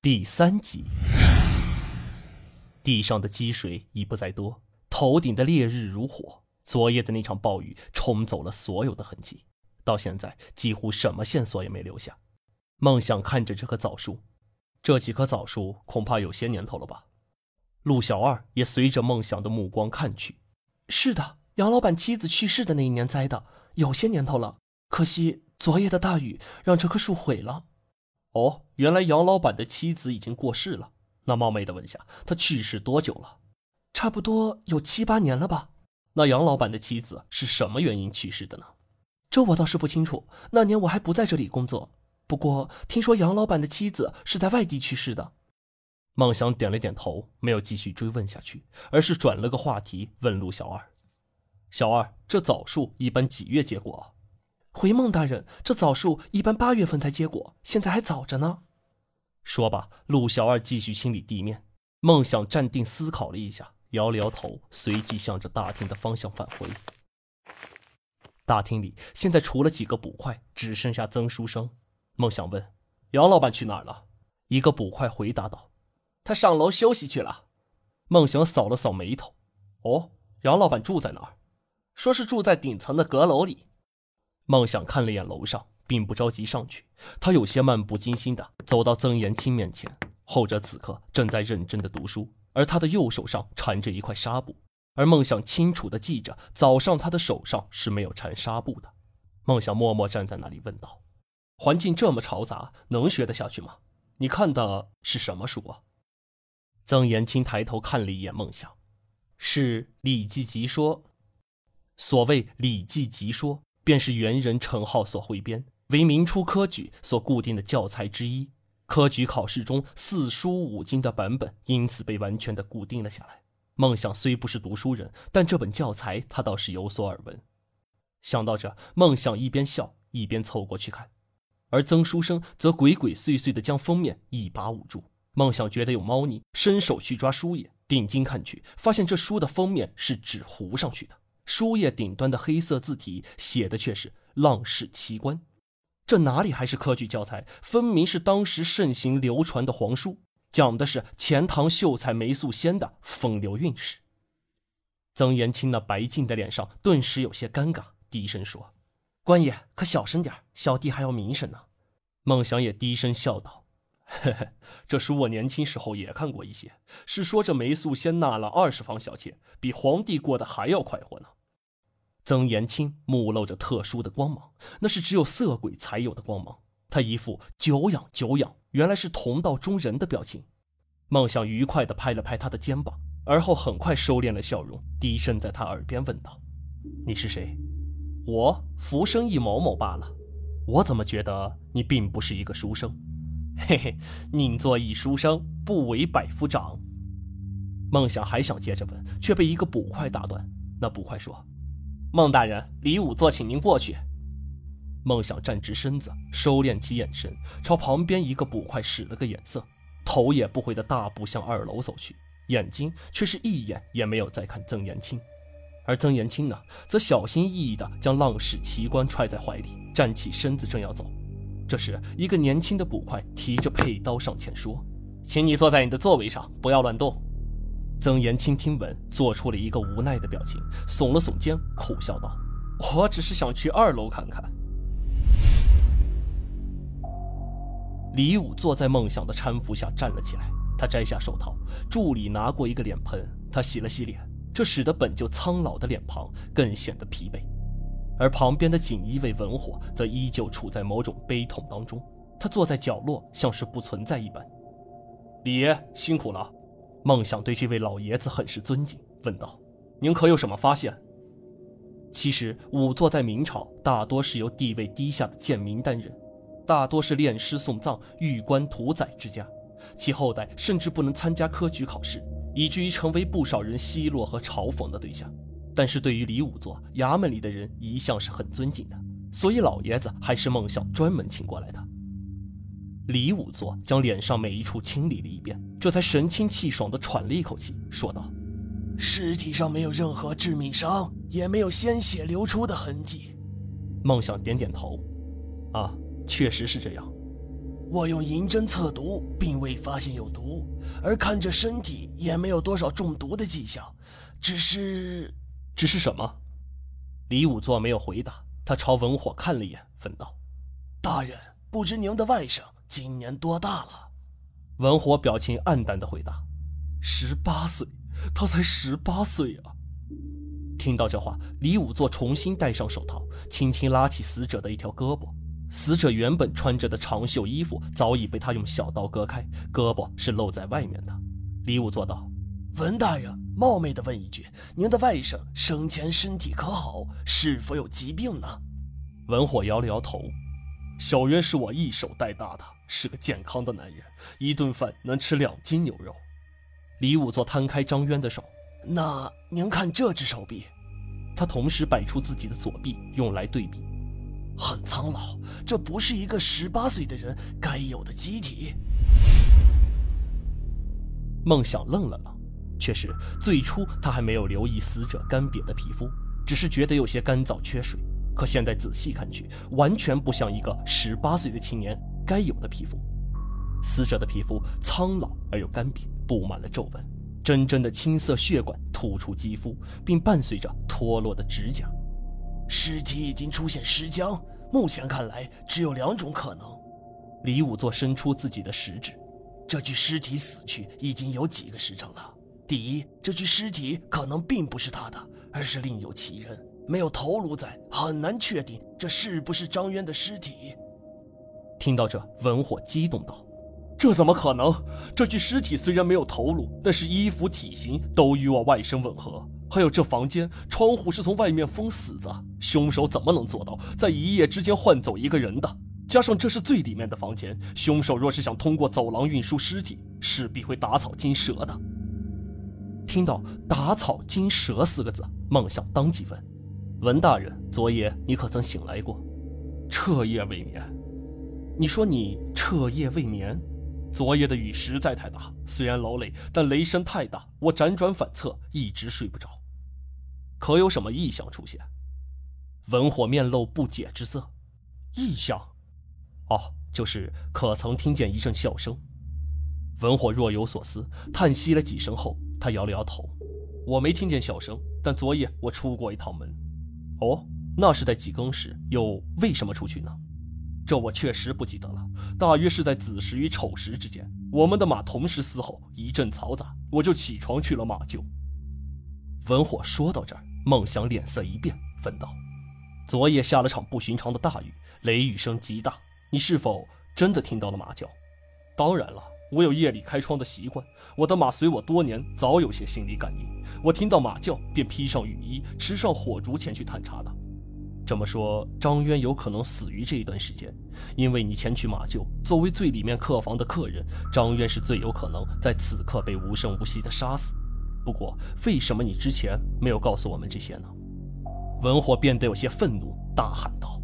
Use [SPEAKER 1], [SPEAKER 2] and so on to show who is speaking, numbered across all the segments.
[SPEAKER 1] 第三集，地上的积水已不再多，头顶的烈日如火。昨夜的那场暴雨冲走了所有的痕迹，到现在几乎什么线索也没留下。梦想看着这棵枣树，这几棵枣树恐怕有些年头了吧？陆小二也随着梦想的目光看去，
[SPEAKER 2] 是的，杨老板妻子去世的那一年栽的，有些年头了。可惜昨夜的大雨让这棵树毁了。
[SPEAKER 1] 哦，原来杨老板的妻子已经过世了。那冒昧的问下，他去世多久了？
[SPEAKER 2] 差不多有七八年了吧。
[SPEAKER 1] 那杨老板的妻子是什么原因去世的呢？
[SPEAKER 2] 这我倒是不清楚。那年我还不在这里工作。不过听说杨老板的妻子是在外地去世的。
[SPEAKER 1] 孟想点了点头，没有继续追问下去，而是转了个话题问陆小二：“小二，这枣树一般几月结果？”
[SPEAKER 2] 回孟大人，这枣树一般八月份才结果，现在还早着呢。
[SPEAKER 1] 说罢，陆小二继续清理地面。孟想站定思考了一下。摇了摇头，随即向着大厅的方向返回。大厅里现在除了几个捕快，只剩下曾书生。孟想问：“杨老板去哪儿了？”一个捕快回答道：“
[SPEAKER 3] 他上楼休息去了。”
[SPEAKER 1] 孟想扫了扫眉头：“哦，杨老板住在哪儿？”
[SPEAKER 3] 说是住在顶层的阁楼里。
[SPEAKER 1] 孟想看了眼楼上，并不着急上去。他有些漫不经心的走到曾延清面前，后者此刻正在认真的读书。而他的右手上缠着一块纱布，而梦想清楚地记着，早上他的手上是没有缠纱布的。梦想默默站在那里问道：“环境这么嘈杂，能学得下去吗？你看的是什么书啊？”曾延清抬头看了一眼梦想，是《礼记集说》。所谓《礼记集说》，便是元人程浩所汇编，为明初科举所固定的教材之一。科举考试中四书五经的版本因此被完全的固定了下来。梦想虽不是读书人，但这本教材他倒是有所耳闻。想到这，梦想一边笑一边凑过去看，而曾书生则鬼鬼祟祟地将封面一把捂住。梦想觉得有猫腻，伸手去抓书页，定睛看去，发现这书的封面是纸糊上去的，书页顶端的黑色字体写的却是“浪士奇观”。这哪里还是科举教材？分明是当时盛行流传的皇书，讲的是钱塘秀才梅素仙的风流韵事。曾延清那白净的脸上顿时有些尴尬，低声说：“官爷可小声点小弟还要名声呢。”孟祥也低声笑道：“嘿嘿，这书我年轻时候也看过一些，是说这梅素仙纳了二十房小妾，比皇帝过得还要快活呢。”曾延清目露着特殊的光芒，那是只有色鬼才有的光芒。他一副久仰久仰，原来是同道中人的表情。梦想愉快地拍了拍他的肩膀，而后很快收敛了笑容，低声在他耳边问道：“你是谁？”“我浮生一某某罢了。”“我怎么觉得你并不是一个书生？”“嘿嘿，宁做一书生，不为百夫长。”梦想还想接着问，却被一个捕快打断。那捕快说。孟大人，李武座，请您过去。孟想站直身子，收敛起眼神，朝旁边一个捕快使了个眼色，头也不回的大步向二楼走去，眼睛却是一眼也没有再看曾延清。而曾延清呢，则小心翼翼地将浪矢奇观揣在怀里，站起身子正要走。这时，一个年轻的捕快提着佩刀上前说：“请你坐在你的座位上，不要乱动。”曾延清听闻，做出了一个无奈的表情，耸了耸肩，苦笑道：“我只是想去二楼看看。”李武坐在梦想的搀扶下站了起来，他摘下手套，助理拿过一个脸盆，他洗了洗脸，这使得本就苍老的脸庞更显得疲惫。而旁边的锦衣卫文火则依旧处在某种悲痛当中，他坐在角落，像是不存在一般。李爷辛苦了。梦想对这位老爷子很是尊敬，问道：“您可有什么发现？”其实，仵作在明朝大多是由地位低下的贱民担任，大多是殓尸送葬、玉棺屠宰之家，其后代甚至不能参加科举考试，以至于成为不少人奚落和嘲讽的对象。但是对于李仵作，衙门里的人一向是很尊敬的，所以老爷子还是梦想专门请过来的。李仵作将脸上每一处清理了一遍，这才神清气爽地喘了一口气，说道：“
[SPEAKER 2] 尸体上没有任何致命伤，也没有鲜血流出的痕迹。”
[SPEAKER 1] 梦想点点头：“啊，确实是这样。”
[SPEAKER 2] 我用银针测毒，并未发现有毒，而看着身体也没有多少中毒的迹象，只是，
[SPEAKER 1] 只是什么？李武作没有回答，他朝文火看了一眼，问道：“
[SPEAKER 2] 大人，不知您的外甥今年多大了？”
[SPEAKER 1] 文火表情黯淡的回答：“
[SPEAKER 2] 十八岁，他才十八岁啊！”
[SPEAKER 1] 听到这话，李武作重新戴上手套，轻轻拉起死者的一条胳膊。死者原本穿着的长袖衣服早已被他用小刀割开，胳膊是露在外面的。李武作道：“
[SPEAKER 2] 文大人，冒昧的问一句，您的外甥生前身体可好？是否有疾病呢？”
[SPEAKER 1] 文火摇了摇头：“小渊是我一手带大的，是个健康的男人，一顿饭能吃两斤牛肉。”李武作摊开张渊的手：“
[SPEAKER 2] 那您看这只手臂。”
[SPEAKER 1] 他同时摆出自己的左臂，用来对比。
[SPEAKER 2] 很苍老，这不是一个十八岁的人该有的机体。
[SPEAKER 1] 梦想愣了愣，确实，最初他还没有留意死者干瘪的皮肤，只是觉得有些干燥缺水。可现在仔细看去，完全不像一个十八岁的青年该有的皮肤。死者的皮肤苍老而又干瘪，布满了皱纹，真真的青色血管突出肌肤，并伴随着脱落的指甲。
[SPEAKER 2] 尸体已经出现尸僵，目前看来只有两种可能。
[SPEAKER 1] 李武作伸出自己的食指，
[SPEAKER 2] 这具尸体死去已经有几个时辰了。第一，这具尸体可能并不是他的，而是另有其人，没有头颅在，很难确定这是不是张渊的尸体。
[SPEAKER 1] 听到这，文火激动道：“这怎么可能？这具尸体虽然没有头颅，但是衣服、体型都与我外甥吻合。”还有这房间窗户是从外面封死的，凶手怎么能做到在一夜之间换走一个人的？加上这是最里面的房间，凶手若是想通过走廊运输尸体，势必会打草惊蛇的。听到“打草惊蛇”四个字，孟想当即问：“文大人，昨夜你可曾醒来过？
[SPEAKER 2] 彻夜未眠。
[SPEAKER 1] 你说你彻夜未眠？昨夜的雨实在太大，虽然劳累，但雷声太大，我辗转反侧，一直睡不着。”可有什么异象出现？文火面露不解之色。异象？哦，就是可曾听见一阵笑声？文火若有所思，叹息了几声后，他摇了摇头：“我没听见笑声，但昨夜我出过一趟门。哦，那是在几更时？又为什么出去呢？这我确实不记得了。大约是在子时与丑时之间，我们的马同时嘶吼，一阵嘈杂，我就起床去了马厩。”文火说到这儿。孟祥脸色一变，问道：“昨夜下了场不寻常的大雨，雷雨声极大，你是否真的听到了马叫？”“当然了，我有夜里开窗的习惯。我的马随我多年，早有些心理感应。我听到马叫，便披上雨衣，持上火烛前去探查的。这么说，张渊有可能死于这一段时间，因为你前去马厩，作为最里面客房的客人，张渊是最有可能在此刻被无声无息的杀死。”不过，为什么你之前没有告诉我们这些呢？文火变得有些愤怒，大喊道：“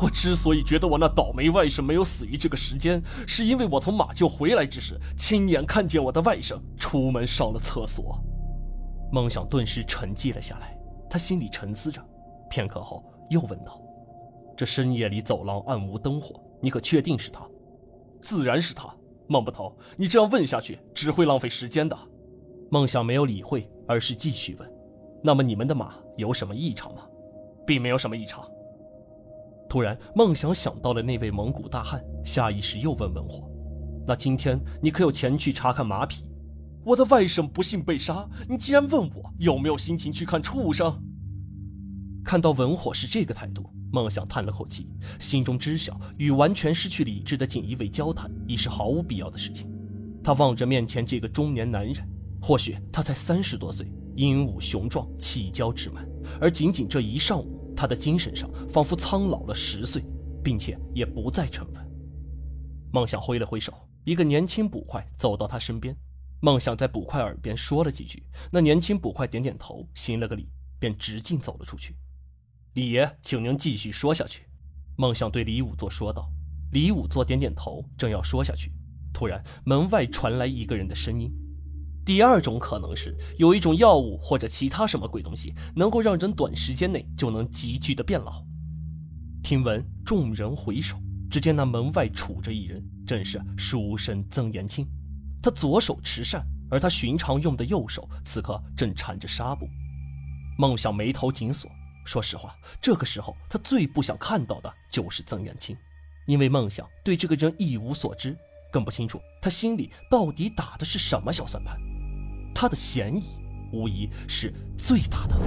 [SPEAKER 1] 我之所以觉得我那倒霉外甥没有死于这个时间，是因为我从马厩回来之时，亲眼看见我的外甥出门上了厕所。”梦想顿时沉寂了下来，他心里沉思着，片刻后又问道：“这深夜里走廊暗无灯火，你可确定是他？”“自然是他。”孟捕头，你这样问下去只会浪费时间的。梦想没有理会，而是继续问：“那么你们的马有什么异常吗？”“并没有什么异常。”突然，梦想想到了那位蒙古大汉，下意识又问文火：“那今天你可有前去查看马匹？”“我的外甥不幸被杀，你竟然问我有没有心情去看畜生？”看到文火是这个态度，梦想叹了口气，心中知晓与完全失去理智的锦衣卫交谈已是毫无必要的事情。他望着面前这个中年男人。或许他才三十多岁，英武雄壮，气骄之满，而仅仅这一上午，他的精神上仿佛苍老了十岁，并且也不再沉稳。梦想挥了挥手，一个年轻捕快走到他身边。梦想在捕快耳边说了几句，那年轻捕快点点头，行了个礼，便直径走了出去。李爷，请您继续说下去。梦想对李武作说道。李武作点点头，正要说下去，突然门外传来一个人的声音。第二种可能是有一种药物或者其他什么鬼东西，能够让人短时间内就能急剧的变老。听闻众人回首，只见那门外杵着一人，正是书生曾延庆。他左手持扇，而他寻常用的右手此刻正缠着纱布。孟想眉头紧锁。说实话，这个时候他最不想看到的就是曾延庆，因为孟想对这个人一无所知，更不清楚他心里到底打的是什么小算盘。他的嫌疑无疑是最大的。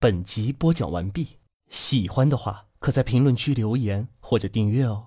[SPEAKER 1] 本集播讲完毕，喜欢的话可在评论区留言或者订阅哦。